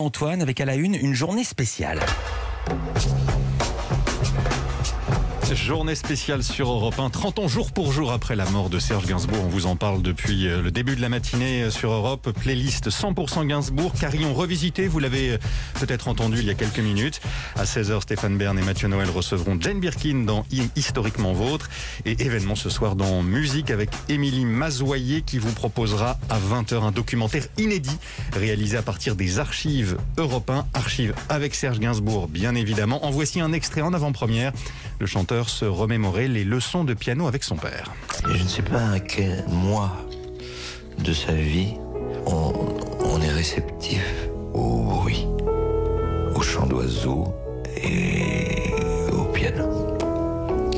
Antoine, avec à la une une journée spéciale. Journée spéciale sur Europe 1, 30 ans jour pour jour après la mort de Serge Gainsbourg. On vous en parle depuis euh, le début de la matinée euh, sur Europe. Playlist 100% Gainsbourg, carillon revisité, vous l'avez euh, peut-être entendu il y a quelques minutes. À 16h, Stéphane Bern et Mathieu Noël recevront Jane Birkin dans Historiquement Vôtre. Et événement ce soir dans Musique avec Émilie Mazoyer qui vous proposera à 20h un documentaire inédit réalisé à partir des archives Europe 1, archives avec Serge Gainsbourg bien évidemment. En voici un extrait en avant-première. Le chanteur se remémorer les leçons de piano avec son père. je ne sais pas à quel mois de sa vie on, est réceptif au bruit, au chant d'oiseaux et au piano.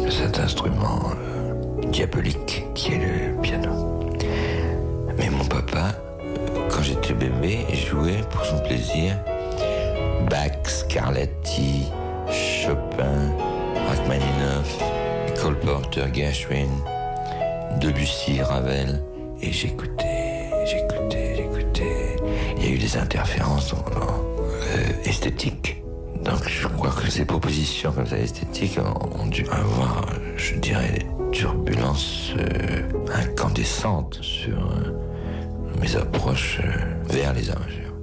Cet instrument euh, diabolique qui est le piano. Mais mon papa, quand j'étais bébé, jouait pour son plaisir Bach, Scarlatti, Chopin, Rachmaninoff, Cole Porter, Gershwin, Debussy, Ravel. Et j'écoutais, j'écoutais, j'écoutais. Il y a eu des interférences euh, esthétiques. Donc je crois que ces propositions comme ça esthétiques ont, dû avoir, je dirais, des turbulences euh, incandescentes sur euh, mes approches vers les arrangeurs.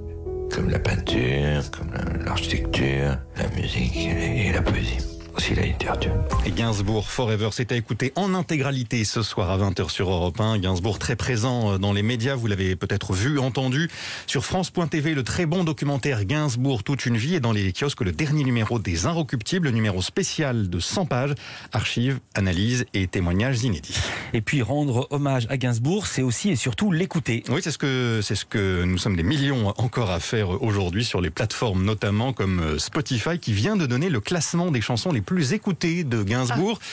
Comme la peinture, comme l'architecture, la musique et la poésie aussi la littérature. Et Gainsbourg Forever, c'est à écouter en intégralité ce soir à 20h sur Europe 1. Gainsbourg très présent euh, dans les médias, vous l'avez peut-être vu, entendu. Sur France.tv, le très bon documentaire Gainsbourg toute une vie et dans les kiosques le dernier numéro des Inrecuptibles, le numéro spécial de 100 pages, archives, analyses et témoignages inédits. Et puis rendre hommage à Gainsbourg, c'est aussi et surtout l'écouter. Oui, c'est ce que c'est ce que nous sommes des millions encore à faire aujourd'hui sur les plateformes notamment comme euh, Spotify qui vient de donner le classement des chansons les plus écoutées de Gainsbourg. Ah.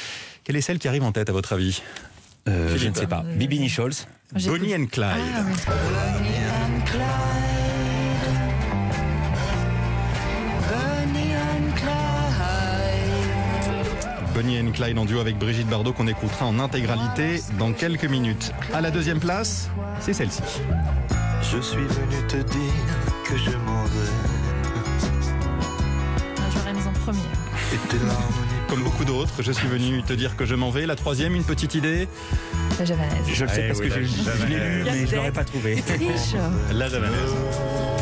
Quelle est celle qui arrive en tête à votre avis? Euh, Je ne sais pas. Bibi Nichols. Bonnie and Clyde. Ah, Bonnie and Clyde en duo avec Brigitte Bardot qu'on écoutera en intégralité dans quelques minutes. À la deuxième place, c'est celle-ci. Je suis venu te dire que je m'en Comme beaucoup d'autres, je suis venu te dire que je m'en vais. La troisième, une petite idée La javanaise. Je le sais parce que je l'ai lu, mais je l'aurais pas trouvé. La javanaise.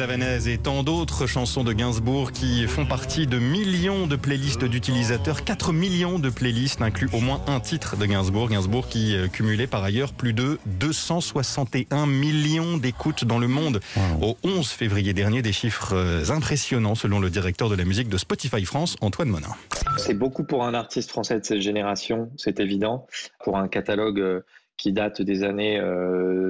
Javanaise et tant d'autres chansons de Gainsbourg qui font partie de millions de playlists d'utilisateurs. 4 millions de playlists incluent au moins un titre de Gainsbourg. Gainsbourg qui euh, cumulait par ailleurs plus de 261 millions d'écoutes dans le monde. Au 11 février dernier, des chiffres euh, impressionnants selon le directeur de la musique de Spotify France, Antoine Monin. C'est beaucoup pour un artiste français de cette génération, c'est évident. Pour un catalogue euh, qui date des années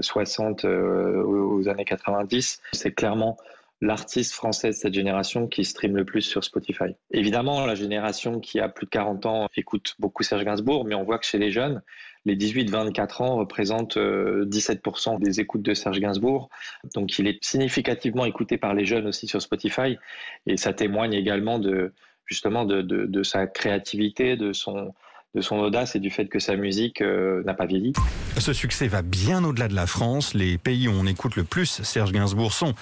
60 euh, euh, aux années 90. C'est clairement l'artiste français de cette génération qui stream le plus sur Spotify. Évidemment, la génération qui a plus de 40 ans écoute beaucoup Serge Gainsbourg, mais on voit que chez les jeunes, les 18-24 ans représentent 17% euh, des écoutes de Serge Gainsbourg. Donc il est significativement écouté par les jeunes aussi sur Spotify. Et ça témoigne également de justement de, de sa créativité, de son, de son audace et du fait que sa musique euh, n'a pas vieilli. Ce succès va bien au-delà de la France. Les pays où on écoute le plus Serge Gainsbourg sont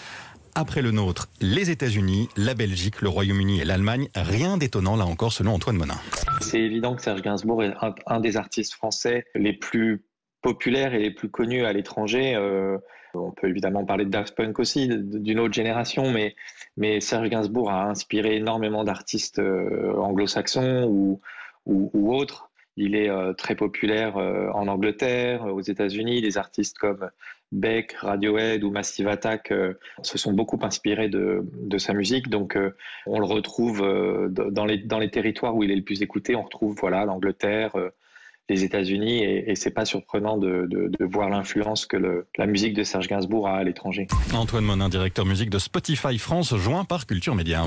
après le nôtre, les États-Unis, la Belgique, le Royaume-Uni et l'Allemagne. Rien d'étonnant là encore selon Antoine Monin. C'est évident que Serge Gainsbourg est un, des artistes français les plus populaires et les plus connus à l'étranger. Euh, on peut évidemment parler de Daft Punk aussi, d'une autre génération, mais, mais Serge Gainsbourg a inspiré énormément d'artistes euh, anglo-saxons ou, ou, ou autres. Il est euh, très populaire euh, en Angleterre, aux États-Unis. Des artistes comme Beck, Radiohead ou Massive Attack euh, se sont beaucoup inspirés de, sa musique. Donc, on le retrouve dans les, territoires où il est le plus écouté. On retrouve voilà l'Angleterre, les États-Unis, et, et c'est pas surprenant de, voir l'influence que la musique de Serge Gainsbourg a à l'étranger. Antoine Monin, directeur musique de Spotify France, joint par Culture Média.